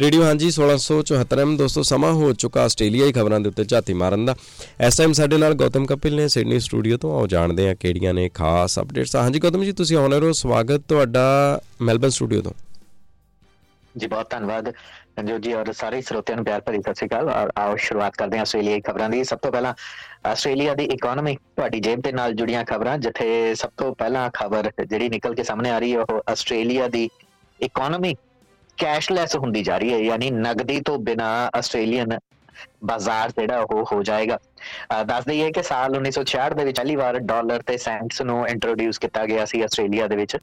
Radio ਹਾਂਜੀ 1674 M ਦੋਸਤੋ, ਸਮਾਂ ਹੋ ਚੁੱਕਾ ਆਸਟ੍ਰੇਲੀਆਈ ਖਬਰਾਂ ਦੇ ਉੱਤੇ ਝਾਤੀ ਮਾਰਨ ਦਾ। ਇਸ ਟਾਈਮ ਸਾਡੇ ਨਾਲ ਗੌਤਮ ਕਪਿਲ ਨੇ ਸਿਡਨੀ ਸਟੂਡੀਓ ਤੋਂ, ਆਓ ਜਾਣਦੇ ਆ ਕਿਹੜੀਆਂ ਨੇ ਖਾਸ ਅਪਡੇਟਸ ਹਾਂਜੀ ਗੌਤਮ ਜੀ, ਤੁਸੀਂ ਆਨਰ ਹੋ, ਸਵਾਗਤ ਤੁਹਾਡਾ ਮੈਲਬਨ ਸਟੂਡੀਓ ਤੋਂ। ਜੀ, ਬਹੁਤ ਧੰਨਵਾਦ ਅੰਜੋ ਜੀ ਔਰ ਸਾਰੇ ਸਰੋਤਿਆਂ ਨੂੰ ਪਿਆਰ ਭਰੀ ਸਤਿ ਸ਼੍ਰੀ ਅਕਾਲ। ਔਰ ਆਓ ਸ਼ੁਰੂਆਤ ਕਰਦੇ ਹਾਂ ਆਸਟ੍ਰੇਲੀਆਈ ਖਬਰਾਂ ਦੀ। ਸਭ ਤੋਂ ਪਹਿਲਾਂ ਆਸਟ੍ਰੇਲੀਆ ਦੀ ਇਕਨੋਮੀ ਤੁਹਾਡੀ ਜੇਬ ਦੇ ਨਾਲ ਜੁੜੀਆਂ ਖਬਰਾਂ, ਜਿੱਥੇ ਸਭ ਤੋਂ ਪਹਿਲਾਂ ਖਬਰ ਜਿਹੜੀ ਨਿਕਲ ਕੇ ਸਾਹਮਣੇ ਆ ਰਹੀ ਹੈ, ਉਹ ਆਸਟ੍ਰੇਲੀਆ ਦੀ ਇਕਨੋਮੀ ਕੈਸ਼ਲੈਸ ਹੁੰਦੀ ਜਾ ਰਹੀ ਹੈ, ਯਾਨੀ ਨਗਦੀ ਤੋਂ ਬਿਨਾ ਆਸਟ੍ਰੇਲੀਅਨ ਬਾਜ਼ਾਰ ਜਿਹੜਾ ਉਹ ਹੋ ਜਾਏਗਾ। ਦੱਸ ਦਈਏ ਕਿ ਸਾਲ 1966 ਦੇ ਵਿੱਚ ਪਹਿਲੀ ਵਾਰ ਡਾਲਰ ਤੇ ਸੈਂਟਸ ਨੂੰ ਇੰਟਰੋਡਿਊਸ ਕੀਤਾ ਗਿਆ ਸੀ ਆਸਟ੍ਰੇਲੀਆ ਦੇ ਵਿੱਚ।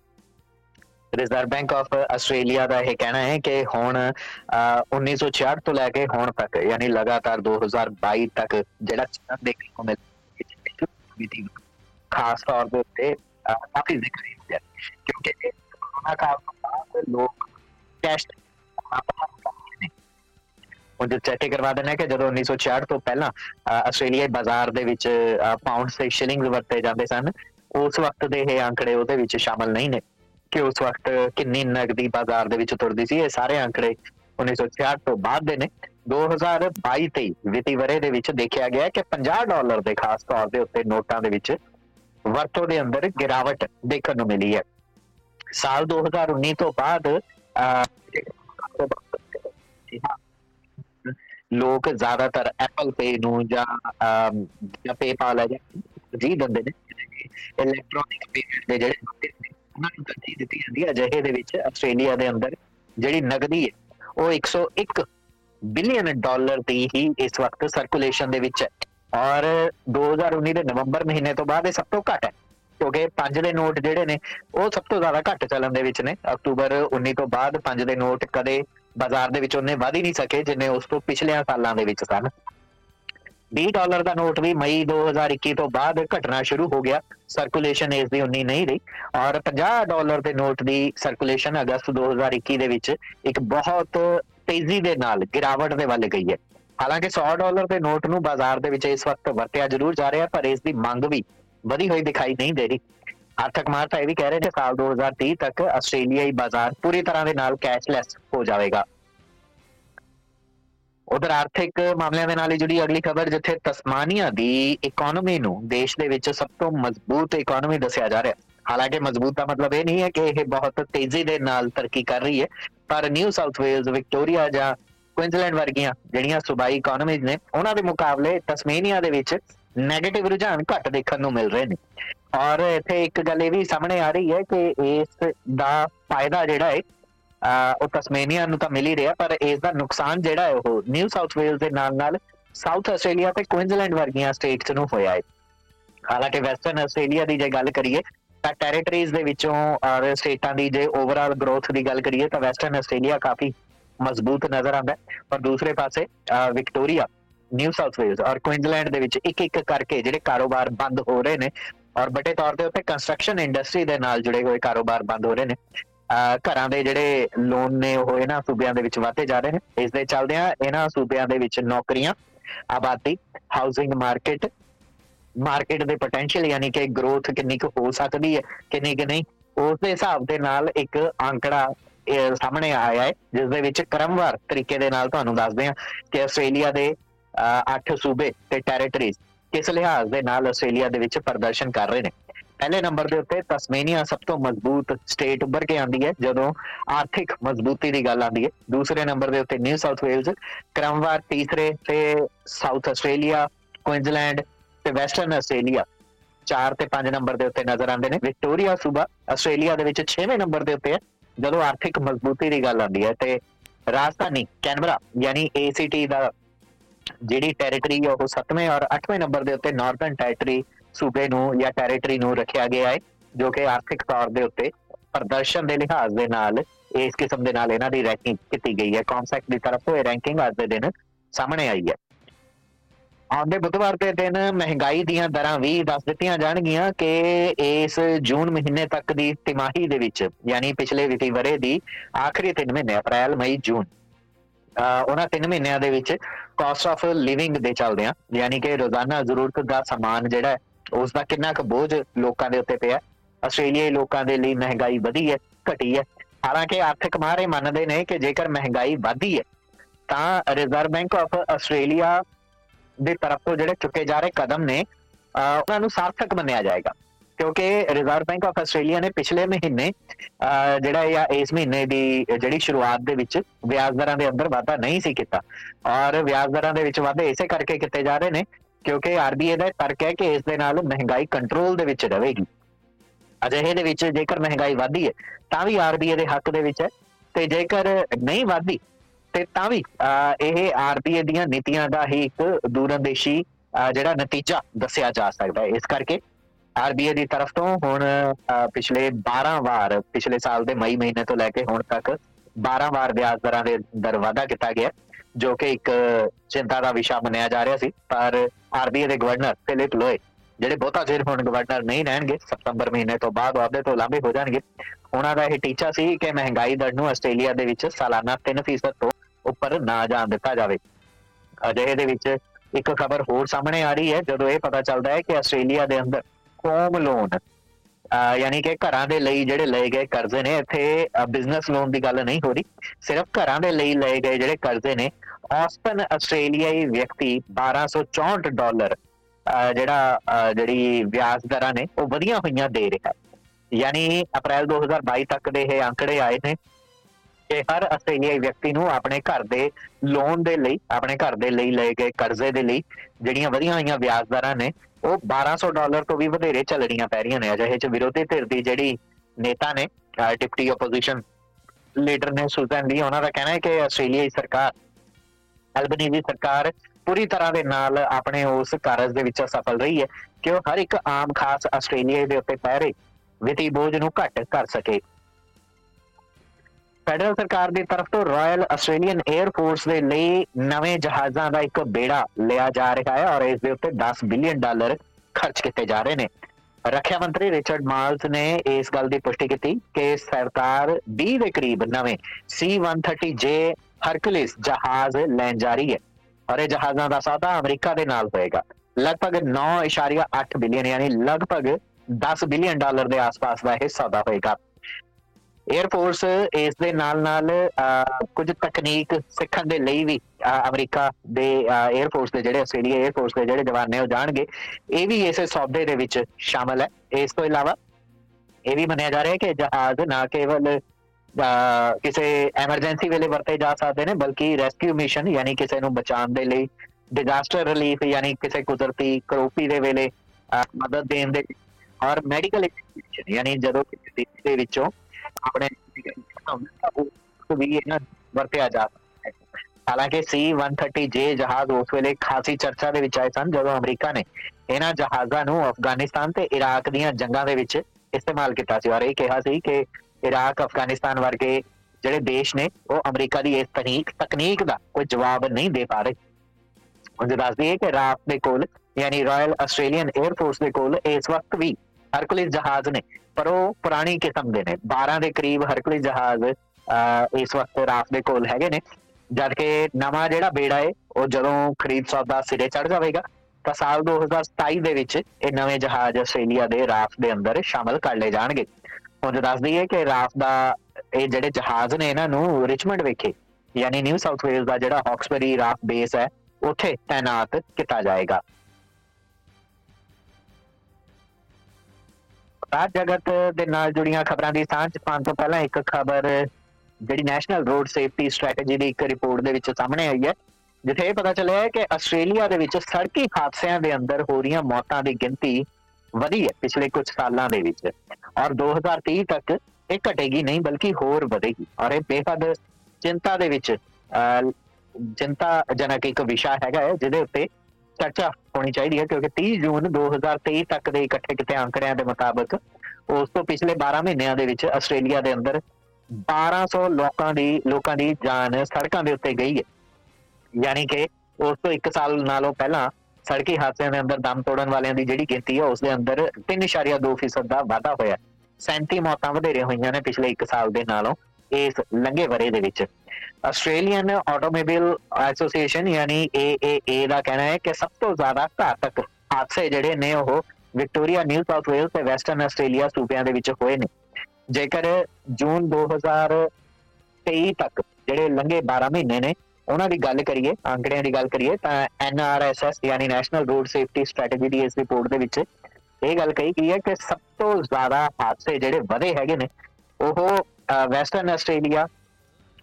ਰਿਜ਼ਰਵ ਬੈਂਕ ਆਫ ਆਸਟ੍ਰੇਲੀਆ ਦਾ ਇਹ ਕਹਿਣਾ ਹੈ ਕਿ ਹੁਣ 1966 ਤੋਂ ਲੈ ਕੇ ਹੁਣ ਤੱਕ, ਯਾਨੀ ਲਗਾਤਾਰ 2022 ਤੱਕ ਜਿਹੜਾ ਚਰਨ ਦੇਖਣ ਨੂੰ ਮਿਲਿਆ ਖਾਸ ਤੌਰ ਦੇ ਉੱਤੇ ਕਾਫੀ ਜ਼ਿਕਰ ਹੈ ਕਿਉਂਕਿ ਕੋਰੋਨਾ ਕਾਲ ਤੋਂ ਬਾਅਦ ਲੋਕ ਕੈਸ਼ ਉਹ ਜੋ ਚੈੱਕ ਕਰਵਾ ਦੇਣਾ ਕਿ ਜਦੋਂ 1966 ਤੋਂ ਪਹਿਲਾਂ ਆਸਟ੍ਰੇਲੀਆ ਬਾਜ਼ਾਰ ਦੇ ਵਿੱਚ ਪਾਉਂਡ ਤੇ ਸ਼ਿਲਿੰਗਸ ਵਰਤੇ ਜਾਂਦੇ ਸਨ, ਉਸ ਵਕਤ ਦੇ ਇਹ ਅੰਕੜੇ ਉਹਦੇ ਵਿੱਚ ਸ਼ਾਮਲ ਨਹੀਂ ਨੇ ਕਿ ਉਸ ਵਕਤ ਕਿੰਨੀ ਨਗਦੀ ਬਾਜ਼ਾਰ ਦੇ ਵਿੱਚ ਤੁਰਦੀ ਸੀ, ਇਹ ਸਾਰੇ ਅੰਕੜੇ 1966 ਤੋਂ ਬਾਅਦ ਦੇ ਨੇ। 2022 ਤੇ ਵਿੱਤੀ ਵਰੇ ਦੇ ਵਿੱਚ ਦੇਖਿਆ ਗਿਆ ਕਿ 50 ਡਾਲਰ ਦੇ ਖਾਸ ਤੌਰ ਦੇ ਉੱਤੇ ਨੋਟਾਂ ਦੇ ਵਿੱਚ ਵਰਤੋਂ ਦੇ ਅੰਦਰ ਗਿਰਾਵਟ ਦੇਖਣ ਨੂੰ ਮਿਲੀ ਹੈ। ਸਾਲ 2019 ਤੋਂ ਬਾਅਦ ਲੋਕ ਜ਼ਿਆਦਾਤਰ ਐਪਲ ਪੇ ਨੂੰ ਜਾਂ ਜਾਂ ਪੇਪਾਲ ਹੈ ਜੀ ਦਿੰਦੇ ਨੇ ਇਲੈਕਟ੍ਰੋਨਿਕ ਪੇਮੈਂਟ ਦੇ ਜਿਹੜੇ ਉਹਨਾਂ ਨੂੰ ਤਰਜੀਹ ਦਿੱਤੀ ਜਾਂਦੀ ਹੈ। ਅਜਿਹੇ ਦੇ ਵਿੱਚ ਆਸਟ੍ਰੇਲੀਆ ਦੇ ਅੰਦਰ ਜਿਹੜੀ ਨਗਦੀ ਹੈ, ਉਹ 101 ਬਿਲੀਅਨ ਡਾਲਰ ਦੀ ਹੀ ਇਸ ਵਕਤ ਸਰਕੂਲੇਸ਼ਨ ਦੇ ਵਿੱਚ ਹੈ। ਔਰ 2019 ਦੇ ਨਵੰਬਰ ਮਹੀਨੇ ਤੋਂ ਬਾਅਦ ਇਹ ਸਭ ਤੋਂ ਘੱਟ ਹੈ। ਕਿਉਂਕਿ ਪੰਜ ਦੇ ਨੋਟ ਜਿਹੜੇ ਨੇ, ਉਹ ਸਭ ਤੋਂ ਜ਼ਿਆਦਾ ਘੱਟ ਚੱਲਣ ਦੇ ਵਿੱਚ ਨੇ। ਅਕਤੂਬਰ 19 ਤੋਂ ਬਾਅਦ ਪੰਜ ਦੇ ਨੋਟ ਕਦੇ ਬਾਜ਼ਾਰ ਦੇ ਵਿੱਚ ਉਹਨੇ ਵਧ ਹੀ ਨਹੀਂ ਸਕੇ, ਜਿੰਨੇ ਉਸ ਤੋਂ ਪਿਛਲੇ ਸਾਲਾਂ ਦੇ ਵਿੱਚ ਸਨ। 20 ਡਾਲਰ ਦਾ ਨੋਟ ਵੀ ਮਈ 2021 ਤੋਂ ਬਾਅਦ ਘਟਣਾ ਸ਼ੁਰੂ ਹੋ ਗਿਆ। ਸਰਕੂਲੇਸ਼ਨ ਇਸ ਦੀ ਉਨੀ ਨਹੀਂ ਰਹੀ। ਔਰ 50 ਡਾਲਰ ਦੇ ਨੋਟ ਦੀ ਸਰਕੂਲੇਸ਼ਨ ਅਗਸਤ 2021 ਦੇ ਵਿੱਚ ਇੱਕ ਬਹੁਤ ਤੇਜ਼ੀ ਦੇ ਨਾਲ ਗਿਰਾਵਟ ਦੇ ਵੱਲ ਗਈ ਹੈ। ਹਾਲਾਂਕਿ 100 ਡਾਲਰ ਦੇ ਨੋਟ ਨੂੰ ਬਾਜ਼ਾਰ ਦੇ ਵਿੱਚ ਇਸ ਵਕਤ ਵਰਤਿਆ ਜ਼ਰੂਰ ਜਾ ਰਿਹਾ ਪਰ ਇਸ ਦੀ ਮੰਗ ਵੀ ਵਧੀ ਹੋਈ ਦਿਖਾਈ ਨਹੀਂ ਦੇ ਰਹੀ। ਆਰਥਿਕ ਮਾਹਰ ਇਹ ਵੀ ਕਹਿ ਰਹੇ ਨੇ ਸਾਲ 2030 ਤੱਕ ਆਸਟ੍ਰੇਲੀਆਈ ਬਾਜ਼ਾਰ ਪੂਰੀ ਤਰ੍ਹਾਂ ਦੇ ਨਾਲ ਕੈਸ਼ਲੈਸ ਹੋ ਜਾਵੇਗਾ। ਉਧਰ ਆਰਥਿਕ ਮਾਮਲਿਆਂ ਦੇ ਨਾਲ ਜੁੜੀ ਅਗਲੀ ਖਬਰ, ਜਿੱਥੇ ਤਸਮਾਨੀਆ ਦੀ ਇਕਨੋਮੀ ਨੂੰ ਦੇਸ਼ ਦੇ ਵਿੱਚ ਸਭ ਤੋਂ ਮਜ਼ਬੂਤ ਇਕਨੋਮੀ ਦੱਸਿਆ ਜਾ ਰਿਹਾ। ਹਾਲਾਂਕਿ ਮਜ਼ਬੂਤ ਦਾ ਮਤਲਬ ਇਹ ਨਹੀਂ ਹੈ ਕਿ ਇਹ ਬਹੁਤ ਤੇਜ਼ੀ ਦੇ ਨਾਲ ਤਰੱਕੀ ਕਰ ਰਹੀ ਹੈ, ਪਰ ਨਿਊ ਸਾਊਥ ਵੇਲਜ਼, ਵਿਕਟੋਰੀਆ ਜਾਂ ਕੁਇਨਜ਼ਲੈਂਡ ਵਰਗੀਆਂ ਜਿਹੜੀਆਂ ਸੂਬਾਈ ਇਕਨੋਮੀਜ਼ ਨੇ, ਉਹਨਾਂ ਦੇ ਮੁਕਾਬਲੇ ਤਸਮਾਨੀਆ ਦੇ ਵਿੱਚ 네ਗੇਟਿਵ ਰੁਝਾਨ ਘੱਟ ਦੇਖਣ ਨੂੰ ਮਿਲ ਰਹੇ ਨੇ। ਔਰ ਇੱਥੇ ਇੱਕ ਗੱਲ ਇਹ ਵੀ ਸਾਹਮਣੇ ਆ ਰਹੀ ਹੈ ਕਿ ਇਸ ਦਾ ਫਾਇਦਾ ਜਿਹੜਾ ਹੈ ਉਹ ਤਸਮੇਨੀਆ ਨੂੰ ਤਾਂ ਮਿਲ ਹੀ ਰਿਹਾ, ਪਰ ਇਸ ਦਾ ਨੁਕਸਾਨ ਜਿਹੜਾ ਹੈ, ਉਹ ਨਿਊ ਸਾਊਥ ਵੇਲਜ਼ ਦੇ ਨਾਲ ਨਾਲ ਸਾਊਥ ਆਸਟ੍ਰੇਲੀਆ ਤੇ ਕੁਇਨਜ਼ਲੈਂਡ ਵਰਗੀਆਂ ਸਟੇਟਸ ਨੂੰ ਹੋਇਆ ਹੈ। ਹਾਲਾਂਕਿ ਵੈਸਟਰਨ ਆਸਟ੍ਰੇਲੀਆ ਦੀ ਜੇ ਗੱਲ ਕਰੀਏ, ਤਾਂ ਟੈਰੀਟਰੀਜ਼ ਦੇ ਵਿੱਚੋਂ ਔਰ ਸਟੇਟਾਂ ਦੀ ਜੇ ਓਵਰਆਲ ਗਰੋਥ ਦੀ ਗੱਲ ਕਰੀਏ, ਤਾਂ ਵੈਸਟਰਨ ਆਸਟ੍ਰੇਲੀਆ ਕਾਫੀ ਮਜ਼ਬੂਤ ਨਜ਼ਰ ਆਉਂਦਾ ਪਰ ਦੂਸਰੇ ਪਾਸੇ ਵਿਕਟੋਰੀਆ ਨਿਊ ਸਾਊਥ ਵੇਲਜ਼ ਔਰ ਕੁਇਨਜ਼ਲੈਂਡ ਦੇ ਵਿੱਚ ਇੱਕ ਇੱਕ ਕਰਕੇ ਜਿਹੜੇ ਕਾਰੋਬਾਰ ਬੰਦ ਹੋ ਰਹੇ ਨੇ ਔਰ ਬਟੇ ਤੌਰ ਤੇ ਉੱਤੇ ਕੰਸਟਰਕਸ਼ਨ ਇੰਡਸਟਰੀ ਦੇ ਨਾਲ ਜੁੜੇ ਹੋਏ ਕਾਰੋਬਾਰ ਬੰਦ ਹੋ ਰਹੇ ਨੇ। ਘਰਾਂ ਦੇ ਜਿਹੜੇ ਲੋਨ ਨੇ ਉਹ ਇਹਨਾਂ ਸੂਬਿਆਂ ਦੇ ਵਿੱਚ ਵਧਦੇ ਜਾ ਰਹੇ ਨੇ। ਇਸ ਦੇ ਚੱਲਦਿਆਂ ਇਹਨਾਂ ਸੂਬਿਆਂ ਦੇ ਵਿੱਚ ਨੌਕਰੀਆਂ, ਆਬਾਦੀ ਹਾਊਸਿੰਗ ਮਾਰਕੀਟ ਮਾਰਕੀਟ ਦੇ ਪੋਟੈਂਸ਼ੀਅਲ ਯਾਨੀ ਕਿ ਗਰੋਥ ਕਿੰਨੀ ਕੁ ਹੋ ਸਕਦੀ ਹੈ, ਕਿੰਨੀ ਕਿ ਨਹੀਂ, ਉਸ ਦੇ ਹਿਸਾਬ ਦੇ ਨਾਲ ਇੱਕ ਅੰਕੜਾ ਸਾਹਮਣੇ ਆਇਆ ਹੈ, ਜਿਸ ਦੇ ਵਿੱਚ ਕ੍ਰਮਵਾਰ ਤਰੀਕੇ ਦੇ ਨਾਲ ਤੁਹਾਨੂੰ ਦੱਸਦੇ ਹਾਂ ਕਿ ਆਸਟ੍ਰੇਲੀਆ ਦੇ 8 ਸੂਬੇ ਤੇ ਟੈਰੀਟਰੀਜ਼ ਕਿਸ ਲਿਹਾਜ਼ ਦੇ ਨਾਲ ਆਸਟ੍ਰੇਲੀਆ ਦੇ ਵਿੱਚ ਪ੍ਰਦਰਸ਼ਨ ਕਰ ਰਹੇ ਨੇ? ਪਹਿਲੇ ਨੰਬਰ ਦੇ ਉੱਤੇ ਤਸਮੇਨੀਆ ਸਭ ਤੋਂ ਮਜ਼ਬੂਤ ਸਟੇਟ ਉੱਭਰ ਕੇ ਆਂਦੀ ਹੈ, ਜਦੋਂ ਆਰਥਿਕ ਮਜ਼ਬੂਤੀ ਦੀ ਗੱਲ ਆਂਦੀ ਹੈ। ਦੂਸਰੇ ਨੰਬਰ ਦੇ ਉੱਤੇ ਨਿਊ ਸਾਊਥ ਵੇਲਜ਼, ਕ੍ਰਮਵਾਰ ਤੀਸਰੇ ਤੇ ਸਾਊਥ ਆਸਟ੍ਰੇਲੀਆ, ਕੁਇਨਜ਼ਲੈਂਡ ਤੇ ਵੈਸਟਰਨ ਆਸਟ੍ਰੇਲੀਆ 4 ਤੇ 5 ਨੰਬਰ ਦੇ ਉੱਤੇ ਨਜ਼ਰ ਆਉਂਦੇ ਨੇ। ਵਿਕਟੋਰੀਆ ਸੂਬਾ ਆਸਟ੍ਰੇਲੀਆ ਦੇ ਵਿੱਚ 6ਵੇਂ ਨੰਬਰ ਦੇ ਉੱਤੇ ਹੈ, ਜਦੋਂ ਆਰਥਿਕ ਮਜ਼ਬੂਤੀ ਦੀ ਗੱਲ ਆਂਦੀ ਹੈ ਤੇ ਰਾਜਧਾਨੀ ਕੈਨਬਰਾ, ਯਾਨੀ ACT ਦਾ ਜਿਹੜੀ ਟੈਰੀਟਰੀ ਹੈ ਉਹ 7ਵੇਂ ਔਰ 8ਵੇਂ ਨੰਬਰ ਦੇ ਉੱਤੇ ਨਾਰਥਰਨ ਟੈਰੀਟਰੀ ਸੂਬੇ ਨੂੰ ਜਾਂ ਟੈਰੀਟਰੀ ਨੂੰ ਰੱਖਿਆ ਗਿਆ ਹੈ, ਜੋ ਕਿ ਆਰਥਿਕ ਤੌਰ ਦੇ ਉੱਤੇ ਪ੍ਰਦਰਸ਼ਨ ਦੇ ਲਿਹਾਜ਼ ਦੇ ਨਾਲ ਇਸ ਕਿਸਮ ਦੇ ਨਾਲ ਇਹਨਾਂ ਦੀ ਰੈਂਕਿੰਗ ਕੀਤੀ ਗਈ ਹੈ। ਕਨਸੈਕਟ ਦੀ ਤਰਫ ਤੋਂ ਇਹ ਰੈਂਕਿੰਗ ਅੱਜ ਦੇ ਦਿਨ ਸਾਹਮਣੇ ਆਈ ਹੈ। ਆਉਂਦੇ ਬੁੱਧਵਾਰ ਦੇ ਦਿਨ ਮਹਿੰਗਾਈ ਦੀਆਂ ਦਰਾਂ ਵੀ ਦੱਸ ਦਿੱਤੀਆਂ ਜਾਣਗੀਆਂ ਕਿ ਇਸ ਜੂਨ ਮਹੀਨੇ ਤੱਕ ਦੀ ਤਿਮਾਹੀ ਦੇ ਵਿੱਚ, ਯਾਨੀ ਪਿਛਲੇ ਵਿੱਤੀ ਵਰੇ ਦੀ ਆਖਰੀ 3 ਮਹੀਨੇ, ਅਪ੍ਰੈਲ, ਮਈ, ਜੂਨ ਉਹਨਾਂ 3 ਮਹੀਨਿਆਂ ਦੇ ਵਿੱਚ ਕਾਸਟ ਆਫ ਲਿਵਿੰਗ ਦੇ ਚੱਲਦੇ ਆ, ਯਾਨੀ ਕਿ ਰੋਜ਼ਾਨਾ ਜ਼ਰੂਰਤ ਦਾ ਸਮਾਨ ਜਿਹੜਾ ਉਸ ਦਾ ਕਿੰਨਾ ਕੁ ਬੋਝ ਲੋਕਾਂ ਦੇ ਉੱਤੇ ਪਿਆ ਆਸਟ੍ਰੇਲੀਆਈ ਲੋਕਾਂ ਦੇ ਲਈ ਮਹਿੰਗਾਈ ਵਧੀ ਹੈ, ਘਟੀ ਹੈ। ਹਾਲਾਂਕਿ ਆਰਥਿਕ ਮਾਹਰ ਮੰਨਦੇ ਨੇ ਕਿ ਜੇਕਰ ਮਹਿੰਗਾਈ ਵਧਦੀ ਹੈ, ਤਾਂ ਰਿਜ਼ਰਵ ਬੈਂਕ ਆਫ ਆਸਟ੍ਰੇਲੀਆ ਦੇ ਤਰਫ ਤੋਂ ਜਿਹੜੇ ਚੁੱਕੇ ਜਾ ਰਹੇ ਕਦਮ ਨੇ ਉਹਨਾਂ ਨੂੰ ਸਾਰਥਕ ਮੰਨਿਆ ਜਾਏਗਾ। ਕਿਉਂਕਿ ਰਿਜ਼ਰਵ ਬੈਂਕ ਆਫ ਆਸਟ੍ਰੇਲੀਆ ਨੇ ਪਿਛਲੇ ਮਹੀਨੇ ਜਿਹੜਾ ਇਹ ਇਸ ਮਹੀਨੇ ਦੀ ਜਿਹੜੀ ਸ਼ੁਰੂਆਤ ਦੇ ਵਿੱਚ ਵਿਆਜ ਦਰਾਂ ਦੇ ਅੰਦਰ ਵਾਧਾ ਨਹੀਂ ਸੀ ਕੀਤਾ। ਔਰ ਵਿਆਜ ਦਰਾਂ ਦੇ ਵਿੱਚ ਵਾਧੇ ਇਸੇ ਕਰਕੇ ਕੀਤੇ ਜਾ ਰਹੇ ਨੇ, ਕਿਉਂਕਿ ਆਰਬੀਆਈ ਦਾ ਤਰਕ ਹੈ ਕਿ ਇਸ ਦੇ ਨਾਲ ਮਹਿੰਗਾਈ ਕੰਟਰੋਲ ਦੇ ਵਿੱਚ ਰਹੇਗੀ ਅਜਿਹੇ ਦੇ ਵਿੱਚ ਜੇਕਰ ਮਹਿੰਗਾਈ ਵਧਦੀ ਹੈ, ਤਾਂ ਵੀ ਆਰਬੀਆਈ ਦੇ ਹੱਕ ਦੇ ਵਿੱਚ ਹੈ। ਤੇ ਜੇਕਰ ਨਹੀਂ ਵਧਦੀ, ਤੇ ਤਾਂ ਵੀ ਇਹ ਆਰਬੀਆਈ ਦੀਆਂ ਨੀਤੀਆਂ ਦਾ ਹੀ ਇੱਕ ਦੂਰੰਦੇਸ਼ੀ ਜਿਹੜਾ ਨਤੀਜਾ ਦੱਸਿਆ ਜਾ ਸਕਦਾ ਹੈ। ਇਸ ਕਰਕੇ ਆਰਬੀਆਈ ਦੀ ਤਰਫ ਤੋਂ ਹੁਣ ਪਿਛਲੇ 12 ਵਾਰ, ਪਿਛਲੇ ਸਾਲ ਦੇ ਮਈ ਮਹੀਨੇ ਤੋਂ ਲੈ ਕੇ ਹੁਣ ਤੱਕ 12 ਵਾਰ ਵਿਆਜ ਦਰਾਂ ਦੇ ਦਰ ਵਾਧਾ ਕੀਤਾ ਗਿਆ, ਜੋ ਕਿ ਇੱਕ ਚਿੰਤਾ ਦਾ ਵਿਸ਼ਾ ਮੰਨਿਆ ਜਾ ਰਿਹਾ ਸੀ। ਪਰ ਆਰਬੀਆਈ ਦੇ ਗਵਰਨਰ ਫਿਲਿਪ ਲੋਏ, ਜਿਹੜੇ ਬਹੁਤਾ ਚਿਰ ਹੁਣ ਗਵਰਨਰ ਨਹੀਂ ਰਹਿਣਗੇ, ਸਤੰਬਰ ਮਹੀਨੇ ਤੋਂ ਬਾਅਦ ਉਹਦੇ ਤੋਂ ਲਾਂਭੇ ਹੋ ਜਾਣਗੇ। ਉਹਨਾਂ ਦਾ ਇਹ ਟੀਚਾ ਸੀ ਕਿ ਮਹਿੰਗਾਈ ਦਰ ਨੂੰ ਆਸਟ੍ਰੇਲੀਆ ਦੇ ਵਿੱਚ ਸਾਲਾਨਾ 3% ਤੋਂ ਉੱਪਰ ਨਾ ਜਾਣ ਦਿੱਤਾ ਜਾਵੇ। ਅਜਿਹੇ ਦੇ ਵਿੱਚ ਇੱਕ ਖਬਰ ਹੋਰ ਸਾਹਮਣੇ ਆ ਰਹੀ ਹੈ, ਜਦੋਂ ਇਹ ਪਤਾ ਚੱਲਦਾ ਹੈ ਕਿ ਆਸਟ੍ਰੇਲੀਆ ਦੇ ਅੰਦਰ ਹੋਮ ਲੋਨ ਯਾਨੀ ਕਿ ਘਰਾਂ ਦੇ ਲਈ ਜਿਹੜੇ ਲਏ ਗਏ ਕਰਜ਼ੇ ਨੇ, ਇੱਥੇ ਬਿਜ਼ਨਸ ਲੋਨ ਦੀ ਗੱਲ ਨਹੀਂ ਹੋ ਰਹੀ। ਸਿਰਫ ਘਰਾਂ ਦੇ ਲਈ ਲਏ ਗਏ ਜਿਹੜੇ ਕਰਜ਼ੇ ਨੇ ਆਸਟਨ ਆਸਟ੍ਰੇਲੀਆਈ ਵਿਅਕਤੀ 1264 ਡਾਲਰ ਜਿਹੜਾ ਜਿਹੜੀ ਵਿਆਜ ਦਰਾਂ ਨੇ, ਉਹ ਵਧੀਆਂ ਹੋਈਆਂ ਦੇ ਰਿਹਾ। ਯਾਨੀ ਅਪ੍ਰੈਲ 2022 ਤੱਕ ਦੇ ਇਹ ਅੰਕੜੇ ਆਏ ਨੇ। ਕਿ ਹਰ ਆਸਟ੍ਰੇਲੀਆਈ ਵਿਅਕਤੀ ਨੂੰ ਆਪਣੇ ਘਰ ਦੇ ਲੋਨ ਦੇ ਲਈ, ਆਪਣੇ ਘਰ ਦੇ ਲਈ ਲਏ ਗਏ ਕਰਜ਼ੇ ਦੇ ਲਈ ਜਿਹੜੀਆਂ ਵਧੀਆਂ ਹੋਈਆਂ ਵਿਆਜ ਦਰਾਂ ਨੇ, ਉਹ 1200 ਡਾਲਰ ਤੋਂ ਵੀ ਵਧੇਰੇ ਚੱਲਣੀਆਂ ਪੈ ਰਹੀਆਂ ਨੇ। ਅਜਿਹੇ ਚ ਵਿਰੋਧੀ ਧਿਰ ਦੀ ਜਿਹੜੀ ਨੇਤਾ ਨੇ ਡਿਪਟੀ ਆਪੋਜੀਸ਼ਨ ਲੀਡਰ ਨੇ ਸੁਜ਼ਨ ਲੀ, ਉਹਨਾਂ ਦਾ ਕਹਿਣਾ ਹੈ ਕਿ ਆਸਟ੍ਰੇਲੀਆਈ ਸਰਕਾਰ ਐਲਬਨੀਜ਼ੀ ਸਰਕਾਰ ਪੂਰੀ ਤਰ੍ਹਾਂ ਦੇ ਨਾਲ ਆਪਣੇ ਉਸ ਕਾਰਜ ਦੇ ਵਿੱਚ ਸਫਲ ਰਹੀ ਹੈ ਕਿ ਉਹ ਹਰ ਇੱਕ ਆਮ ਖਾਸ ਆਸਟ੍ਰੇਲੀਆ ਦੇ ਉੱਤੇ ਪੈ ਰਹੀ ਵਿੱਤੀ ਬੋਝ ਨੂੰ ਘੱਟ ਕਰ ਸਕੇ। ਫੈਡਰਲ ਸਰਕਾਰ ਦੀ ਤਰਫ ਤੋਂ ਰਾਇਲ ਆਸਟ੍ਰੇਲੀਅਨ 에ਅਰ ਫੋਰਸ ਦੇ ਲਈ ਨਵੇਂ ਜਹਾਜ਼ਾਂ ਦਾ ਇੱਕ ਬੇੜਾ ਲਿਆ ਜਾ ਰਿਹਾ ਹੈ ਔਰ ਇਸ ਦੇ ਉੱਤੇ 10 ਬਿਲੀਅਨ ਡਾਲਰ ਖਰਚ ਕੀਤੇ ਜਾ ਰਹੇ ਨੇ। ਰੱਖਿਆ ਮੰਤਰੀ ਰਿਚਰਡ ਮਾਰਲਸ ਨੇ ਇਸ ਗੱਲ ਦੀ ਪੁਸ਼ਟੀ ਕੀਤੀ ਕਿ ਸਰਕਾਰ 20 ਦੇ ਕਰੀਬ ਨਵੇਂ C130J ਹਰਕੁਲਿਸ ਜਹਾਜ਼ ਲੈਣ ਜਾ ਰਹੀ ਹੈ ਔਰ ਇਹ ਜਹਾਜ਼ਾਂ ਦਾ ਸੌਦਾ ਅਮਰੀਕਾ ਦੇ ਨਾਲ ਹੋਏਗਾ। ਲਗਭਗ 9.8 ਬਿਲੀਅਨ ਯਾਨੀ ਲਗਭਗ 10 ਬਿਲੀਅਨ ਡਾਲਰ ਦੇ ਆਸ-ਪਾਸ ਦਾ ਇਹ ਸੌਦਾ ਹੋਏਗਾ। 에ਅਰ ਫੋਰਸ ਇਸ ਦੇ ਨਾਲ ਨਾਲ ਕੁਝ ਤਕਨੀਕ ਸਿੱਖਣ ਦੇ ਲਈ ਵੀ ਅਮਰੀਕਾ ਦੇ 에ਅਰ ਫੋਰਸ ਦੇ ਜਿਹੜੇ ਆਸਟ੍ਰੇਲੀਆ 에ਅਰ ਫੋਰਸ ਦੇ ਜਿਹੜੇ ਜਵਾਨ ਨੇ ਉਹ ਜਾਣਗੇ। ਇਹ ਵੀ ਇਸੇ ਸੌਦੇ ਦੇ ਵਿੱਚ ਸ਼ਾਮਲ ਹੈ। ਇਸ ਤੋਂ ਇਲਾਵਾ ਇਹ ਵੀ ਮੰਨਿਆ ਜਾ ਰਿਹਾ ਹੈ ਕਿ ਜਹਾਜ਼ ਨਾ ਕੇਵਲ ਕਿਸੇ ਐਮਰਜੈਂਸੀ ਵੇਲੇ ਵਰਤੇ ਜਾ ਸਕਦੇ ਨੇ, ਬਲਕਿ ਰੈਸਕਿਊ ਮਿਸ਼ਨ ਯਾਨੀ ਕਿਸੇ ਨੂੰ ਬਚਾਉਣ ਦੇ ਲਈ ਡਿਜ਼ਾਸਟਰ ਰਿਲੀਫ ਯਾਨੀ ਕਿਸੇ ਕੁਦਰਤੀ ਕਰੋਪੀ ਦੇ ਵੇਲੇ ਮਦਦ ਦੇਣ ਦੇ ਔਰ ਮੈਡੀਕਲ ਯਾਨੀ ਜਦੋਂ ਕਿਸੇ ਦੇ ਵਿੱਚੋਂ ਆਪਣੇ ਉਹ ਵੀ ਇਹਨਾਂ ਵਰਤਿਆ ਜਾ ਸਕਦਾ ਹੈ। ਹਾਲਾਂਕਿ C130J ਜਹਾਜ਼ ਉਸ ਵੇਲੇ ਖਾਸੀ ਚਰਚਾ ਦੇ ਵਿੱਚ ਆਏ ਸਨ, ਜਦੋਂ ਅਮਰੀਕਾ ਨੇ ਇਹਨਾਂ ਜਹਾਜ਼ਾਂ ਨੂੰ ਅਫਗਾਨਿਸਤਾਨ ਤੇ ਇਰਾਕ ਦੀਆਂ ਜੰਗਾਂ ਦੇ ਵਿੱਚ ਇਸਤੇਮਾਲ ਕੀਤਾ ਸੀ ਔਰ ਇਹ ਕਿਹਾ ਸੀ ਕਿ ਇਰਾਕ, ਅਫਗਾਨਿਸਤਾਨ ਵਰਗੇ ਜਿਹੜੇ ਦੇਸ਼ ਨੇ, ਉਹ ਅਮਰੀਕਾ ਦੀ ਇਸ ਤਕਨੀਕ ਤਕਨੀਕ ਦਾ ਕੋਈ ਜਵਾਬ ਨਹੀਂ ਦੇ ਪਾ ਰਹੇ। ਉਹ ਦੱਸਦੀ ਹੈ ਕਿ ਰਾਫ ਦੇ ਕੋਲ, ਯਾਨੀ ਰਾਇਲ ਆਸਟ੍ਰੇਲੀਅਨ 에ਅਰ ਫੋਰਸ ਦੇ ਕੋਲ ਇਸ ਵਕਤ ਵੀ ਹਰਕੁਲਿਸ ਜਹਾਜ਼ ਨੇ ਪਰ ਉਹ ਪੁਰਾਣੀ ਕਿਸਮ ਦੇ ਨੇ। 12 ਦੇ ਕਰੀਬ ਹਰਕੁਲਿਸ ਜਹਾਜ਼ ਇਸ ਵਕਤ ਰਾਫ ਦੇ ਕੋਲ ਹੈਗੇ ਨੇ। ਜਦ ਕਿ ਨਵਾਂ ਜਿਹੜਾ ਬੇੜਾ ਹੈ ਉਹ ਜਦੋਂ ਖਰੀਦ ਸੌਦਾ ਸਿਰੇ ਚੜ ਜਾਵੇਗਾ, ਤਾਂ ਸਾਲ 2027 ਦੇ ਵਿੱਚ ਇਹ ਨਵੇਂ ਜਹਾਜ਼ ਆਸਟ੍ਰੇਲੀਆ ਦੇ ਰਾਫ ਦੇ ਅੰਦਰ ਸ਼ਾਮਲ ਕਰ ਲਏ ਜਾਣਗੇ। ਹੁਣ ਦੱਸਦੀ ਹੈ ਕਿ ਰਾਫ ਦਾ ਇਹ ਜਿਹੜੇ ਜਹਾਜ਼ ਨੇ ਇਹਨਾਂ ਨੂੰ ਰਿਚਮੰਡ ਵਿਖੇ, ਯਾਨੀ ਨਿਊ ਸਾਊਥ ਵੇਲਸ ਦਾ ਜਿਹੜਾ ਹੌਕਸਬਰੀ ਰਾਫ ਬੇਸ ਹੈ, ਉੱਥੇ ਤਾਇਨਾਤ ਕੀਤਾ ਜਾਏਗਾ। ਰਾਜ ਜਗਤ ਦੇ ਨਾਲ ਜੁੜੀਆਂ ਖਬਰਾਂ ਦੀ ਸਾਂਝ ਪਾਉਣ ਤੋਂ ਪਹਿਲਾਂ ਇੱਕ ਖਬਰ ਜਿਹੜੀ ਨੈਸ਼ਨਲ ਰੋਡ ਸੇਫਟੀ ਸਟ੍ਰੈਟਜੀ ਦੀ ਇੱਕ ਰਿਪੋਰਟ ਦੇ ਵਿੱਚ ਸਾਹਮਣੇ ਆਈ ਹੈ, ਜਿੱਥੇ ਇਹ ਪਤਾ ਚੱਲਿਆ ਹੈ ਕਿ ਆਸਟ੍ਰੇਲੀਆ ਦੇ ਵਿੱਚ ਸੜਕੀ ਹਾਦਸਿਆਂ ਦੇ ਅੰਦਰ ਹੋ ਰਹੀਆਂ ਮੌਤਾਂ ਦੀ ਗਿਣਤੀ ਵਧੀ ਹੈ ਪਿਛਲੇ ਕੁਝ ਸਾਲਾਂ ਦੇ ਵਿੱਚ ਔਰ 2030 ਤੱਕ ਇਹ ਘਟੇਗੀ ਨਹੀਂ ਬਲਕਿ ਹੋਰ ਵਧੇਗੀ ਔਰ ਇਹ ਬੇਹੱਦ ਚਿੰਤਾ ਦੇ ਵਿੱਚ ਚਿੰਤਾ ਜਨਕ ਇੱਕ ਵਿਸ਼ਾ ਹੈਗਾ ਹੈ, ਜਿਹਦੇ ਉੱਤੇ ਚਰਚਾ ਹੋਣੀ ਚਾਹੀਦੀ ਹੈ ਕਿਉਂਕਿ 30 ਜੂਨ 2023 ਤੱਕ ਦੇ ਇਕੱਠੇ ਕਿਤੇ ਅੰਕੜਿਆਂ ਦੇ ਮੁਤਾਬਕ ਉਸ ਤੋਂ ਪਿਛਲੇ 12 ਮਹੀਨਿਆਂ ਦੇ ਵਿੱਚ ਆਸਟ੍ਰੇਲੀਆ ਦੇ ਅੰਦਰ 1200 ਲੋਕਾਂ ਦੀ ਲੋਕਾਂ ਦੀ ਜਾਨ ਸੜਕਾਂ ਦੇ ਉੱਤੇ ਗਈ ਹੈ। ਯਾਨੀ ਕਿ ਉਸ ਤੋਂ 1 ਸਾਲ ਨਾਲੋਂ ਪਹਿਲਾਂ ਸੜਕੀ ਹਾਦਸਿਆਂ ਦੇ ਅੰਦਰ ਦਮ ਤੋੜਨ ਵਾਲਿਆਂ ਦੀ ਜਿਹੜੀ ਗਿਣਤੀ ਹੈ, ਉਸ ਦੇ ਅੰਦਰ 3.2% ਦਾ ਵਾਧਾ ਹੋਇਆ। 37 ਮੌਤਾਂ ਵਧੇਰੇ ਹੋਈਆਂ ਨੇ ਪਿਛਲੇ 1 ਸਾਲ ਦੇ ਨਾਲੋਂ ਇਸ ਲੰਘੇ ਵਰੇ ਦੇ ਵਿੱਚ। ਆਸਟ੍ਰੇਲੀਅਨ ਆਟੋਮੋਬਾਈਲ ਐਸੋਸੀਏਸ਼ਨ ਯਾਨੀ AAA ਦਾ ਕਹਿਣਾ ਹੈ ਕਿ ਸਭ ਤੋਂ ਜ਼ਿਆਦਾ ਘਾਤਕ ਹਾਦਸੇ ਜਿਹੜੇ ਨੇ ਉਹ ਵਿਕਟੋਰੀਆ, ਨਿਊ ਸਾਊਥ ਵੇਲਸ ਤੇ ਵੈਸਟਰਨ ਆਸਟ੍ਰੇਲੀਆ ਸੂਬਿਆਂ ਦੇ ਵਿੱਚ ਹੋਏ ਨੇ। ਜੇਕਰ ਜੂਨ 2023 ਤੱਕ ਜਿਹੜੇ ਲੰਘੇ 12 ਮਹੀਨੇ ਨੇ, ਉਹਨਾਂ ਦੀ ਗੱਲ ਕਰੀਏ, ਅੰਕੜਿਆਂ ਦੀ ਗੱਲ ਕਰੀਏ, ਤਾਂ ਐਨਆਰਐਸਐਸ ਯਾਨੀ ਨੈਸ਼ਨਲ ਰੋਡ ਸੇਫਟੀ ਸਟ੍ਰੈਟਜੀ ਦੀ ਇਸ ਰਿਪੋਰਟ ਦੇ ਵਿੱਚ ਇਹ ਗੱਲ ਕਹੀ ਗਈ ਹੈ ਕਿ ਸਭ ਤੋਂ ਜ਼ਿਆਦਾ ਹਾਦਸੇ ਜਿਹੜੇ ਵਧੇ ਹੈਗੇ ਨੇ, ਉਹ ਵੈਸਟਰਨ ਆਸਟ੍ਰੇਲੀਆ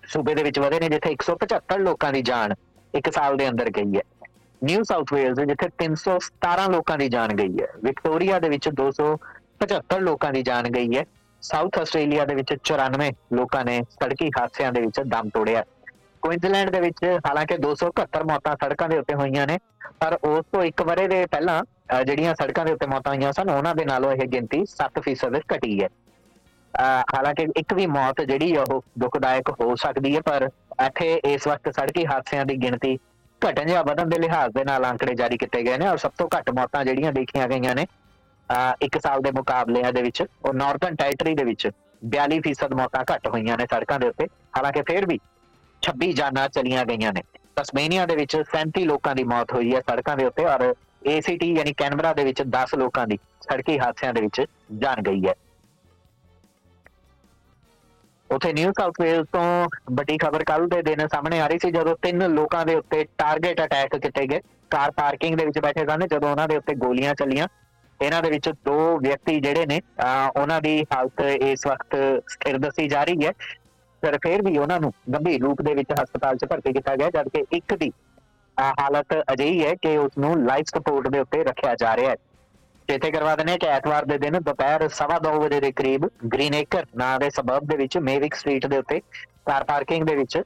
ਸੂਬੇ ਦੇ ਵਿੱਚ ਵਧੇ ਨੇ, ਜਿੱਥੇ 175 ਲੋਕਾਂ ਦੀ ਜਾਨ ਇੱਕ ਸਾਲ ਦੇ ਅੰਦਰ ਗਈ ਹੈ। ਨਿਊ ਸਾਊਥ ਵੇਲਜ਼ ਜਿੱਥੇ 317 ਲੋਕਾਂ ਦੀ ਜਾਨ ਗਈ ਹੈ। ਵਿਕਟੋਰੀਆ ਦੇ ਵਿੱਚ 275 ਲੋਕਾਂ ਦੀ ਜਾਨ ਗਈ ਹੈ। ਸਾਊਥ ਆਸਟ੍ਰੇਲੀਆ ਦੇ ਵਿੱਚ 94 ਲੋਕਾਂ ਨੇ ਸੜਕੀ ਹਾਦਸਿਆਂ ਦੇ ਵਿੱਚ ਦਮ ਤੋੜਿਆ। ਕੁਇਨਜ਼ਲੈਂਡ ਦੇ ਵਿੱਚ ਹਾਲਾਂਕਿ 271 ਮੌਤਾਂ ਸੜਕਾਂ ਦੇ ਉੱਤੇ ਹੋਈਆਂ ਨੇ, ਪਰ ਉਸ ਤੋਂ ਇੱਕ ਵਰੇ ਦੇ ਪਹਿਲਾਂ ਜਿਹੜੀਆਂ ਸੜਕਾਂ ਦੇ ਉੱਤੇ ਮੌਤਾਂ ਹੋਈਆਂ ਸਨ, ਉਹਨਾਂ ਦੇ ਨਾਲੋਂ ਇਹ ਗਿਣਤੀ 7% ਘਟੀ ਹੈ। ਹਾਲਾਂਕਿ ਇੱਕ ਵੀ ਮੌਤ ਜਿਹੜੀ ਉਹ ਦੁਖਦਾਇਕ ਹੋ ਸਕਦੀ ਹੈ, ਪਰ ਇੱਥੇ ਇਸ ਵਕਤ ਸੜਕੀ ਹਾਦਸਿਆਂ ਦੀ ਗਿਣਤੀ ਘਟਣ ਜਾਂ ਵਧਣ ਦੇ ਲਿਹਾਜ਼ ਦੇ ਨਾਲ ਅੰਕੜੇ ਜਾਰੀ ਕੀਤੇ ਗਏ ਨੇ ਔਰ ਸਭ ਤੋਂ ਘੱਟ ਮੌਤਾਂ ਜਿਹੜੀਆਂ ਦੇਖੀਆਂ ਗਈਆਂ ਨੇ ਇੱਕ ਸਾਲ ਦੇ ਮੁਕਾਬਲਿਆਂ ਦੇ ਵਿੱਚ ਉਹ ਨਾਰਥਰਨ ਟੈਰੀਟਰੀ ਦੇ ਵਿੱਚ 42% ਮੌਤਾਂ ਘੱਟ ਹੋਈਆਂ ਨੇ ਸੜਕਾਂ ਦੇ ਉੱਤੇ, ਹਾਲਾਂਕਿ ਫਿਰ ਵੀ 26 ਜਾਨਾਂ ਚਲੀਆਂ ਗਈਆਂ ਨੇ। ਤਸਮੇਨੀਆ ਦੇ ਵਿੱਚ 37 ਲੋਕਾਂ ਦੀ ਮੌਤ ਹੋਈ ਹੈ ਸੜਕਾਂ ਦੇ ਉੱਤੇ ਔਰ ਏਸੀਟੀ ਯਾਨੀ ਕੈਨਬਰਾ ਦੇ ਵਿੱਚ 10 ਲੋਕਾਂ ਦੀ ਸੜਕੀ ਹਾਦਸਿਆਂ ਦੇ ਵਿੱਚ ਜਾਨ ਗਈ ਹੈ। ਉਥੇ ਨਿਊ ਸਾਊਥ ਵੇਲਸ ਤੋਂ ਵੱਡੀ ਖਬਰ ਕੱਲ ਦੇ ਦਿਨ ਸਾਹਮਣੇ ਆ ਰਹੀ ਸੀ, ਜਦੋਂ ਤਿੰਨ ਲੋਕਾਂ ਦੇ ਉੱਤੇ ਟਾਰਗੇਟ ਅਟੈਕ ਕੀਤੇ ਗਏ। ਕਾਰ ਪਾਰਕਿੰਗ ਦੇ ਵਿੱਚ ਬੈਠੇ ਸਨ, ਜਦੋਂ ਉਹਨਾਂ ਦੇ ਉੱਤੇ ਗੋਲੀਆਂ ਚੱਲੀਆਂ। ਇਹਨਾਂ ਦੇ ਵਿੱਚ ਦੋ ਵਿਅਕਤੀ ਜਿਹੜੇ ਨੇ ਉਹਨਾਂ ਦੀ ਹਾਲਤ ਇਸ ਵਕਤ ਸਥਿਰ ਦੱਸੀ ਜਾ ਰਹੀ ਹੈ। ਪਰ ਫਿਰ ਵੀ ਉਹਨਾਂ ਨੂੰ ਗੰਭੀਰ ਰੂਪ ਦੇ ਵਿੱਚ ਹਸਪਤਾਲ 'ਚ ਭਰਤੀ ਕੀਤਾ ਗਿਆ, ਜਦਕਿ ਇੱਕ ਦੀ ਹਾਲਤ ਅਜਿਹੀ ਹੈ ਕਿ ਉਸ ਨੂੰ ਲਾਈਫ ਸਪੋਰਟ ਦੇ ਉੱਤੇ ਰੱਖਿਆ ਜਾ ਰਿਹਾ ਹੈ। ਚੇਤੇ ਕਰਵਾ ਦਿੰਦੇ ਕਿ ਐਤਵਾਰ ਦੇ ਦਿਨ ਦੁਪਹਿਰ 2:30 ਵਜੇ ਦੇ ਕਰੀਬ ਗ੍ਰੀਨ ਏਕਰ ਨਾਂ ਦੇ ਸਬਬ ਦੇ ਵਿੱਚ ਮੇਵਿਕ ਸਟਰੀਟ ਦੇ ਉੱਤੇ ਕਾਰ ਪਾਰਕਿੰਗ ਦੇ ਵਿੱਚ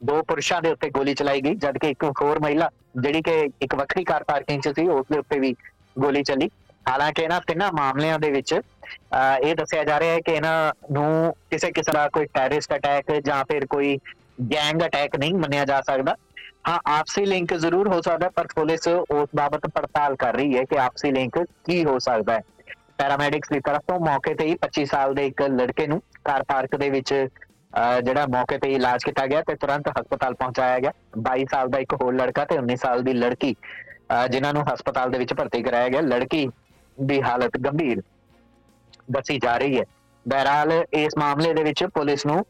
ਦੋ ਪੁਰਸ਼ਾਂ ਦੇ ਉੱਤੇ ਗੋਲੀ ਚਲਾਈ ਗਈ ਜਦਕਿ ਇੱਕ ਹੋਰ ਮਹਿਲਾ ਜਿਹੜੀ ਕਿ ਇੱਕ ਵੱਖਰੀ ਕਾਰ ਪਾਰਕਿੰਗ 'ਚ ਸੀ, ਉਸ ਦੇ ਉੱਤੇ ਵੀ ਗੋਲੀ ਚੱਲੀ। ਹਾਲਾਂਕਿ ਇਹਨਾਂ ਤਿੰਨਾਂ ਮਾਮਲਿਆਂ ਦੇ ਵਿੱਚ ਇਹ ਦੱਸਿਆ ਜਾ ਰਿਹਾ ਹੈ ਕਿ ਇਹਨਾਂ ਨੂੰ ਕਿਸੇ ਕਿਸਮ ਦਾ ਕੋਈ ਟੈਰਰਿਸਟ ਅਟੈਕ ਜਾਂ ਫਿਰ ਕੋਈ ਗੈਂਗ ਅਟੈਕ ਨਹੀਂ ਮੰਨਿਆ ਜਾ ਸਕਦਾ। ਹਾਂ, ਆਪਸੀ ਲਿੰਕ ਜ਼ਰੂਰ ਹੋ ਸਕਦਾ ਪਰ ਪੁਲਿਸ ਉਸ ਬਾਬਤ ਪੜਤਾਲ ਕਰ ਰਹੀ ਹੈ ਕਿ ਆਪਸੀ ਲਿੰਕ ਕੀ ਹੋ ਸਕਦਾ ਹੈ। ਪੈਰਾਮੈਡਿਕਸ ਦੀ ਤਰਫ ਤੋਂ ਮੌਕੇ ਤੇ ਹੀ 25 ਸਾਲ ਦੇ ਇੱਕ ਲੜਕੇ ਨੂੰ ਕਾਰ ਪਾਰਕ ਦੇ ਵਿੱਚ ਜਿਹੜਾ ਮੌਕੇ ਤੇ ਇਲਾਜ ਕੀਤਾ ਗਿਆ ਤੇ ਤੁਰੰਤ ਹਸਪਤਾਲ ਪਹੁੰਚਾਇਆ ਗਿਆ। 22 ਸਾਲ ਦਾ ਇੱਕ ਹੋਰ ਲੜਕਾ ਤੇ 19 ਸਾਲ ਦੀ ਲੜਕੀ ਜਿਨ੍ਹਾਂ ਨੂੰ ਹਸਪਤਾਲ ਦੇ ਵਿੱਚ ਭਰਤੀ ਕਰਾਇਆ ਗਿਆ। ਲੜਕੀ ਦੀ ਹਾਲਤ ਗੰਭੀਰ ਦੱਸੀ ਜਾ ਰਹੀ ਹੈ। ਬਹਿਰਾਲ, ਇਸ ਮਾਮਲੇ ਦੇ ਵਿੱਚ ਪੁਲਿਸ ਨੂੰ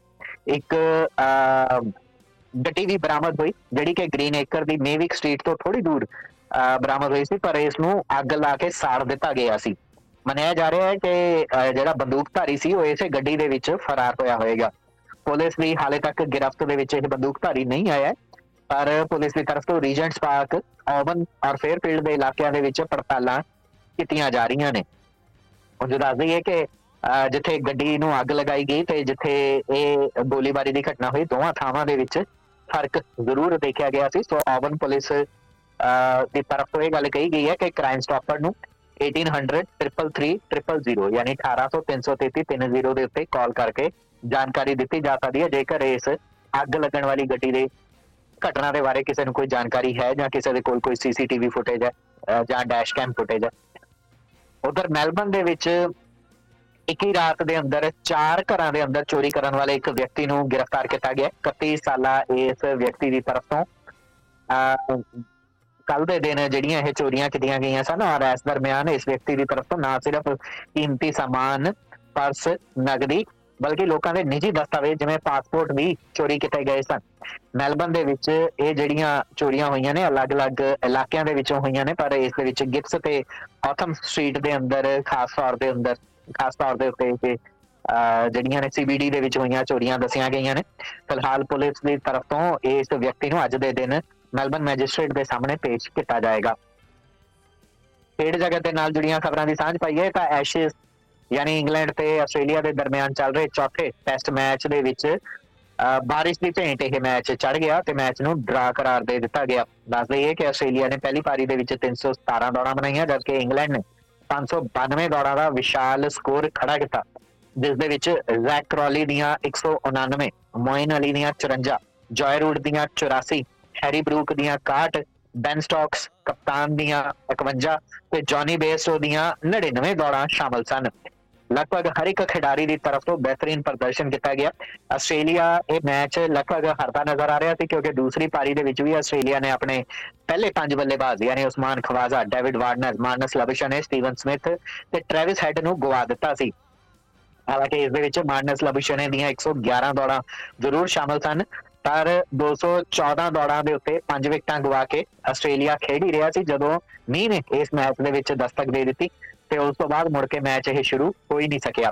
ਇੱਕ ਗੱਡੀ ਵੀ ਬਰਾਮਦ ਹੋਈ, ਜਿਹੜੀ ਕਿ ਗ੍ਰੀਨ ਏਕਰ ਦੀ ਮੇਵਿਕ ਸਟਰੀਟ ਤੋਂ ਥੋੜੀ ਦੂਰ ਬਰਾਮਦ ਹੋਈ ਸੀ, ਪਰ ਇਸ ਨੂੰ ਅੱਗ ਲਾ ਕੇ ਸਾੜ ਦਿੱਤਾ ਗਿਆ ਸੀ। ਮੰਨਿਆ ਜਾ ਰਿਹਾ ਹੈ ਕਿ ਜਿਹੜਾ ਬੰਦੂਕਧਾਰੀ ਸੀ, ਉਹ ਇਸੇ ਗੱਡੀ ਦੇ ਵਿੱਚ ਫਰਾਰ ਹੋਇਆ ਹੋਵੇਗਾ। ਪੁਲਿਸ ਵੀ ਹਾਲੇ ਤੱਕ ਗ੍ਰਿਫਤ ਦੇ ਵਿੱਚ ਇਹ ਬੰਦੂਕਧਾਰੀ ਨਹੀਂ ਆਇਆ ਪਰ ਪੁਲਿਸ ਦੀ ਤਰਫ ਤੋਂ ਰੀਜੈਂਟਸ ਪਾਰਕ ਔਵਨ ਔਰ ਫੇਅਰਫੀਲਡ ਦੇ ਇਲਾਕਿਆਂ ਦੇ ਵਿੱਚ ਪੜਤਾਲਾਂ ਕੀਤੀਆਂ ਜਾ ਰਹੀਆਂ ਨੇ। ਉਹ ਜੋ ਦੱਸਦੀ ਹੈ ਕਿ ਜਿੱਥੇ ਗੱਡੀ ਨੂੰ ਅੱਗ ਲਗਾਈ ਗਈ ਤੇ ਜਿੱਥੇ ਇਹ ਗੋਲੀਬਾਰੀ ਦੀ ਘਟਨਾ ਹੋਈ, ਦੋਵਾਂ ਥਾਵਾਂ ਦੇ ਵਿੱਚ ਫ਼ਰਕ ਜ਼ਰੂਰ ਦੇਖਿਆ ਗਿਆ ਸੀ। ਸੋ ਆਵਨ ਪੁਲਿਸ ਦੀ ਤਰਫ ਤੋਂ ਇਹ ਗੱਲ ਕਹੀ ਗਈ ਹੈ ਕਿ ਕ੍ਰਾਈਮ ਸਟਾਪਰ ਨੂੰ 1800 333 ਯਾਨੀ 1800 333 30 ਦੇ ਉੱਤੇ ਕਾਲ ਕਰਕੇ ਜਾਣਕਾਰੀ ਦਿੱਤੀ ਜਾ ਸਕਦੀ ਹੈ। ਜੇਕਰ ਇਸ ਅੱਗ ਲੱਗਣ ਵਾਲੀ ਗੱਡੀ ਦੇ ਘਟਨਾ ਦੇ ਬਾਰੇ ਕਿਸੇ ਨੂੰ ਕੋਈ ਜਾਣਕਾਰੀ ਹੈ ਜਾਂ ਕਿਸੇ ਦੇ ਕੋਲ ਕੋਈ ਸੀਸੀਟੀਵੀ ਫੁਟੇਜ ਹੈ ਜਾਂ ਡੈਸ਼ ਕੈਮ ਫੁਟੇਜ ਹੈ। ਉਧਰ ਮੈਲਬਨ ਦੇ ਵਿੱਚ ਇੱਕ ਹੀ ਰਾਤ ਦੇ ਅੰਦਰ, ਚਾਰ ਘਰਾਂ ਦੇ ਅੰਦਰ ਚੋਰੀ ਕਰਨ ਵਾਲੇ ਇੱਕ ਵਿਅਕਤੀ ਨੂੰ ਗ੍ਰਿਫਤਾਰ ਕੀਤਾ ਗਿਆ। 31 ਸਾਲਾ ਇਸ ਵਿਅਕਤੀ ਦੀ ਤਰਫ ਤੋਂ ਕੱਲ ਦੇ ਦਿਨ ਜਿਹੜੀਆਂ ਇਹ ਚੋਰੀਆਂ ਕੀਤੀਆਂ ਗਈਆਂ ਸਨ ਔਰ ਇਸ ਦਰਮਿਆਨ ਇਸ ਵਿਅਕਤੀ ਦੀ ਤਰਫ ਤੋਂ ਨਾ ਸਿਰਫ ਕੀਮਤੀ ਸਮਾਨ, ਪਰਸ ਨਗਦੀ ਬਲਕਿ ਲੋਕਾਂ ਦੇ ਨਿੱਜੀ ਦਸਤਾਵੇਜ਼, ਜਿਵੇਂ ਪਾਸਪੋਰਟ ਵੀ ਚੋਰੀ ਕੀਤੇ ਗਏ ਸਨ। ਮੈਲਬਨ ਦੇ ਵਿੱਚ ਇਹ ਜਿਹੜੀਆਂ ਚੋਰੀਆਂ ਹੋਈਆਂ ਨੇ, ਅਲੱਗ-ਅਲੱਗ ਇਲਾਕਿਆਂ ਦੇ ਵਿੱਚੋਂ ਹੋਈਆਂ ਨੇ, ਪਰ ਇਸ ਦੇ ਵਿੱਚ ਗਿਫਟਸ ਤੇ ਆਥਮ ਸਟਰੀਟ ਦੇ ਅੰਦਰ, ਖਾਸ ਤੌਰ ਦੇ ਅੰਦਰ ਖਾਸ ਤੌਰ ਦੇ ਉੱਤੇ ਇਹ ਜਿਹੜੀਆਂ ਨੇ ਸੀਬੀਡੀ ਦੇ ਵਿੱਚ ਹੋਈਆਂ ਚੋਰੀਆਂ ਦੱਸੀਆਂ ਗਈਆਂ ਨੇ। ਫਿਲਹਾਲ ਪੁਲਿਸ ਦੀ ਤਰਫ ਤੋਂ ਇਸ ਵਿਅਕਤੀ ਨੂੰ ਅੱਜ ਦੇ ਦਿਨ ਮੈਲਬਨ ਮੈਜਿਸਟ੍ਰੇਟ ਦੇ ਸਾਹਮਣੇ ਪੇਸ਼ ਕੀਤਾ ਜਾਏਗਾ। ਖੇਡ ਜਗਤ ਦੇ ਨਾਲ ਜੁੜੀਆਂ ਖਬਰਾਂ ਦੀ ਸਾਂਝ ਪਾਈਏ ਤਾਂ ਐਸ਼ੇਸ ਯਾਨੀ ਇੰਗਲੈਂਡ ਤੇ ਆਸਟ੍ਰੇਲੀਆ ਦੇ ਦਰਮਿਆਨ ਚੱਲ ਰਹੇ ਚੌਥੇ ਟੈਸਟ ਮੈਚ ਦੇ ਵਿੱਚ ਬਾਰਿਸ਼ ਦੀ ਭੇਂਟ ਇਹ ਮੈਚ ਚੜ ਗਿਆ ਤੇ ਮੈਚ ਨੂੰ ਡਰਾ ਕਰਾਰ ਦੇ ਦਿੱਤਾ ਗਿਆ। ਦੱਸ ਦਈਏ ਕਿ ਆਸਟ੍ਰੇਲੀਆ ਨੇ ਪਹਿਲੀ ਪਾਰੀ ਦੇ ਵਿੱਚ 317 ਦੌੜਾਂ ਬਣਾਈਆਂ ਜਦਕਿ ਇੰਗਲੈਂਡ ਨੇ 592 ਦੌੜਾਂ ਦਾ ਵਿਸ਼ਾਲ ਸਕੋਰ ਖੜਾ ਕੀਤਾ, ਜਿਸ ਦੇ ਵਿੱਚ ਜ਼ੈਕ ਕ੍ਰੋਲੀ ਦੀਆਂ 199 ਮੋਇਨ ਅਲੀ ਦੀਆਂ 54 ਜॉय ਰੂਡ ਦੀਆਂ 84 ਹੈਰੀ ਬਰੂਕ ਦੀਆਂ 61 ਬੈਨ ਸਟਾਕਸ, ਕਪਤਾਨ ਦੀਆਂ 51 ਤੇ ਜੌਨੀ ਬੇਸੋ ਦੀਆਂ 99 ਦੌੜਾਂ ਸ਼ਾਮਲ ਸਨ। ਲਗਭਗ ਹਰ ਇੱਕ ਖਿਡਾਰੀ ਦੀ ਤਰਫ ਤੋਂ ਬਿਹਤਰੀਨ ਪ੍ਰਦਰਸ਼ਨ ਕੀਤਾ ਗਿਆ। ਆਸਟ੍ਰੇਲੀਆ ਇਹ ਮੈਚ ਲਗਭਗ ਹਾਰਦਾ ਨਜ਼ਰ ਆ ਰਿਹਾ ਸੀ ਕਿਉਂਕਿ ਦੂਸਰੀ ਪਾਰੀ ਦੇ ਵਿੱਚ ਵੀ ਆਸਟ੍ਰੇਲੀਆ ਨੇ ਆਪਣੇ ਪਹਿਲੇ ਪੰਜ ਬੱਲੇਬਾਜ਼ ਯਾਨੀ Usman Khawaja, David Warner Marnus Labuschagne Steven Smith ਤੇ ਟ੍ਰੈਵਿਸ ਹੈਡ ਨੂੰ ਗਵਾ ਦਿੱਤਾ ਸੀ। ਹਾਲਾਂਕਿ ਇਸ ਦੇ ਵਿੱਚ ਮਾਰਨਸ ਲਬੂਸ਼ਨੇ ਦੀਆਂ 111 ਦੌੜਾਂ ਜ਼ਰੂਰ ਸ਼ਾਮਲ ਸਨ, ਪਰ 214 ਦੌੜਾਂ ਦੇ ਉੱਤੇ 5 ਵਿਕਟਾਂ ਗਵਾ ਕੇ ਆਸਟ੍ਰੇਲੀਆ ਖੇਡ ਹੀ ਰਿਹਾ ਸੀ, ਜਦੋਂ ਮੀਂਹ ਨੇ ਇਸ ਮੈਚ ਦੇ ਵਿੱਚ ਦਸਤਕ ਦੇ ਦਿੱਤੀ। ਤੇ ਉਸ ਤੋਂ ਬਾਅਦ ਮੁੜ ਕੇ ਮੈਚ ਇਹ ਸ਼ੁਰੂ ਹੋ ਹੀ ਨਹੀਂ ਸਕਿਆ।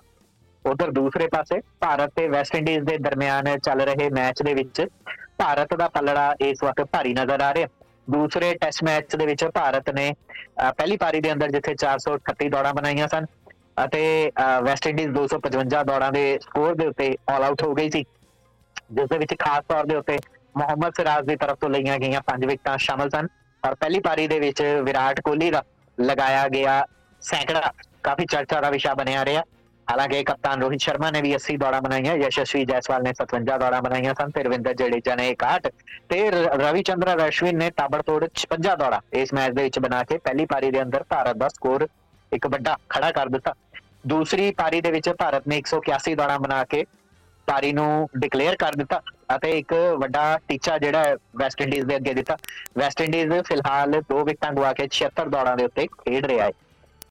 ਉਧਰ ਦੂਸਰੇ ਪਾਸੇ ਭਾਰਤ ਤੇ ਵੈਸਟ ਇੰਡੀਜ਼ ਦੇ ਦਰਮਿਆਨ ਚੱਲ ਰਹੇ ਮੈਚ ਦੇ ਵਿੱਚ ਭਾਰਤ ਦਾ ਪੱਲੜਾ ਇਸ ਵਕਤ ਭਾਰੀ ਨਜ਼ਰ ਆ ਰਿਹਾ। ਦੂਸਰੇ ਟੈਸਟ ਮੈਚ ਦੇ ਵਿੱਚ ਭਾਰਤ ਨੇ ਪਹਿਲੀ ਪਾਰੀ ਦੇ ਅੰਦਰ ਜਿੱਥੇ 438 ਦੌੜਾਂ ਬਣਾਈਆਂ ਸਨ ਅਤੇ ਵੈਸਟ ਇੰਡੀਜ਼ 255 ਦੌੜਾਂ ਦੇ ਸਕੋਰ ਦੇ ਉੱਤੇ ਆਲ ਆਊਟ ਹੋ ਗਈ ਸੀ। ਜਿਸ ਦੇ ਵਿੱਚ ਖਾਸ ਤੌਰ ਦੇ ਉੱਤੇ ਮੁਹੰਮਦ ਸਿਰਾਜ ਦੀ ਤਰਫ ਤੋਂ ਲਈਆਂ ਗਈਆਂ ਪੰਜ ਵਿਕਟਾਂ ਸ਼ਾਮਲ ਸਨ। ਪਰ ਪਹਿਲੀ ਪਾਰੀ ਦੇ ਵਿੱਚ ਵਿਰਾਟ ਕੋਹਲੀ ਦਾ ਲਗਾਇਆ ਗਿਆ ਸੈਂਕੜਾ ਕਾਫੀ ਚਰਚਾ ਦਾ ਵਿਸ਼ਾ ਬਣਿਆ ਰਿਹਾ। ਹਾਲਾਂਕਿ ਕਪਤਾਨ ਰੋਹਿਤ ਸ਼ਰਮਾ ਨੇ ਵੀ 80 ਦੌੜਾਂ ਬਣਾਈਆਂ, ਯਸ਼ਸਵੀ ਜੈਸਵਾਲ ਨੇ 57 ਦੌੜਾਂ ਬਣਾਈਆਂ ਸਨ ਤੇ ਰਵਿੰਦਰ ਜਡੇਜਾ ਨੇ 61 ਤੇ ਰਵਿਚੰਦਰ ਅਸ਼ਵਿਨ ਨੇ ਤਾਬੜਤੋੜ 56 ਦੌੜਾਂ। ਇਸ ਮੈਚ ਦੇ ਵਿੱਚ ਬਣਾ ਕੇ ਪਹਿਲੀ ਪਾਰੀ ਦੇ ਅੰਦਰ ਭਾਰਤ ਦਾ ਸਕੋਰ ਇੱਕ ਵੱਡਾ ਖੜਾ ਕਰ ਦਿੱਤਾ। ਦੂਸਰੀ ਪਾਰੀ ਦੇ ਵਿੱਚ ਭਾਰਤ ਨੇ 181 ਦੌੜਾਂ ਬਣਾ ਕੇ ਪਾਰੀ ਨੂੰ ਡਿਕਲੇਅਰ ਕਰ ਦਿੱਤਾ ਅਤੇ ਇੱਕ ਵੱਡਾ ਟੀਚਾ ਜਿਹੜਾ ਵੈਸਟ ਇੰਡੀਜ਼ ਦੇ ਅੱਗੇ ਦਿੱਤਾ। ਵੈਸਟ ਇੰਡੀਜ਼ ਫਿਲਹਾਲ ਦੋ ਵਿਕਟਾਂ ਗਵਾ ਕੇ 76 ਦੌੜਾਂ ਦੇ ਉੱਤੇ ਖੇਡ ਰਿਹਾ ਹੈ।